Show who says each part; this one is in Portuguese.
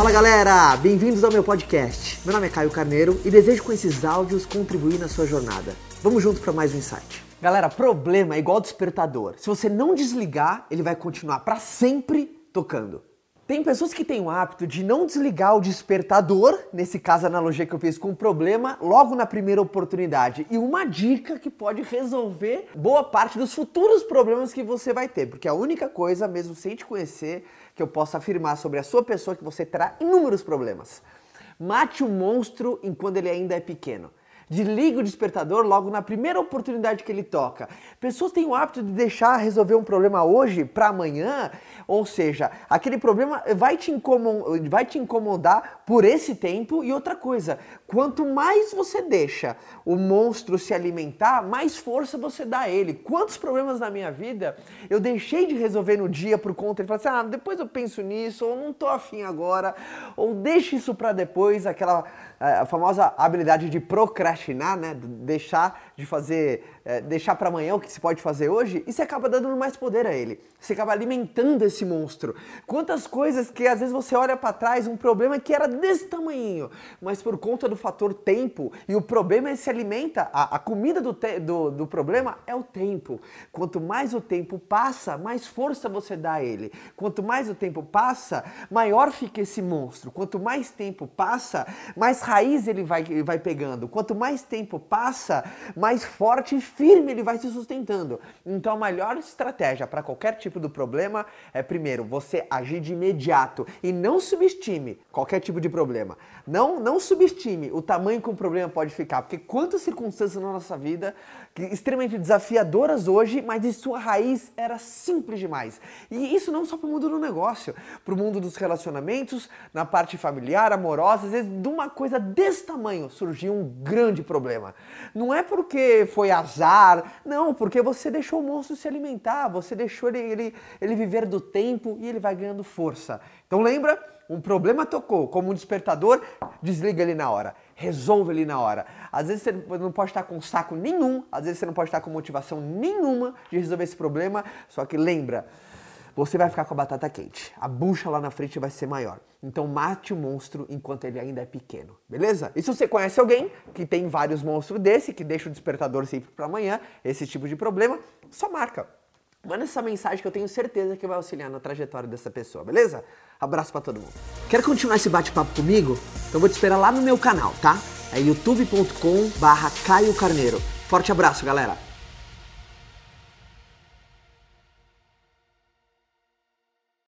Speaker 1: Fala galera, bem-vindos ao meu podcast. Meu nome é Caio Carneiro e desejo com esses áudios contribuir na sua jornada. Vamos juntos para mais um insight. Galera, problema é igual despertador. Se você não desligar, ele vai continuar para sempre tocando. Tem pessoas que têm o hábito de não desligar o despertador, nesse caso a analogia que eu fiz com o problema, logo na primeira oportunidade. E uma dica que pode resolver boa parte dos futuros problemas que você vai ter, porque a única coisa, mesmo sem te conhecer, que eu posso afirmar sobre a sua pessoa é que você terá inúmeros problemas. Mate o monstro enquanto ele ainda é pequeno desliga o despertador logo na primeira oportunidade que ele toca. Pessoas têm o hábito de deixar resolver um problema hoje para amanhã, ou seja, aquele problema vai te, incomodar, vai te incomodar por esse tempo. E outra coisa, quanto mais você deixa o monstro se alimentar, mais força você dá a ele. Quantos problemas na minha vida eu deixei de resolver no dia por conta de falar assim, ah, depois eu penso nisso, ou não tô afim agora, ou deixa isso para depois, aquela a famosa habilidade de procrastinar, né? Deixar de fazer, é, deixar para amanhã o que se pode fazer hoje, e você acaba dando mais poder a ele. Você acaba alimentando esse monstro. Quantas coisas que às vezes você olha para trás, um problema que era desse tamanho, mas por conta do fator tempo, e o problema é se alimenta, a, a comida do, do, do problema é o tempo. Quanto mais o tempo passa, mais força você dá a ele. Quanto mais o tempo passa, maior fica esse monstro. Quanto mais tempo passa, mais raiz ele vai, vai pegando. Quanto mais tempo passa, mais forte firme ele vai se sustentando. Então a melhor estratégia para qualquer tipo de problema é, primeiro, você agir de imediato e não subestime qualquer tipo de problema. Não, não subestime o tamanho que um problema pode ficar, porque quantas circunstâncias na nossa vida extremamente desafiadoras hoje, mas de sua raiz era simples demais. E isso não só para o mundo do negócio, para o mundo dos relacionamentos, na parte familiar, amorosa, às vezes de uma coisa desse tamanho surgiu um grande problema. Não é porque foi azar, não, porque você deixou o monstro se alimentar, você deixou ele, ele, ele viver do tempo e ele vai ganhando força. Então lembra? Um problema tocou, como um despertador, desliga ele na hora, resolve ele na hora. Às vezes você não pode estar com saco nenhum, às vezes você não pode estar com motivação nenhuma de resolver esse problema, só que lembra, você vai ficar com a batata quente. A bucha lá na frente vai ser maior. Então mate o monstro enquanto ele ainda é pequeno, beleza? E se você conhece alguém que tem vários monstros desse, que deixa o despertador sempre para amanhã, esse tipo de problema, só marca. Manda essa mensagem que eu tenho certeza que vai auxiliar na trajetória dessa pessoa, beleza? Abraço para todo mundo. Quer continuar esse bate-papo comigo? Então vou te esperar lá no meu canal, tá? É youtube.com/barra Caio Carneiro. Forte abraço, galera!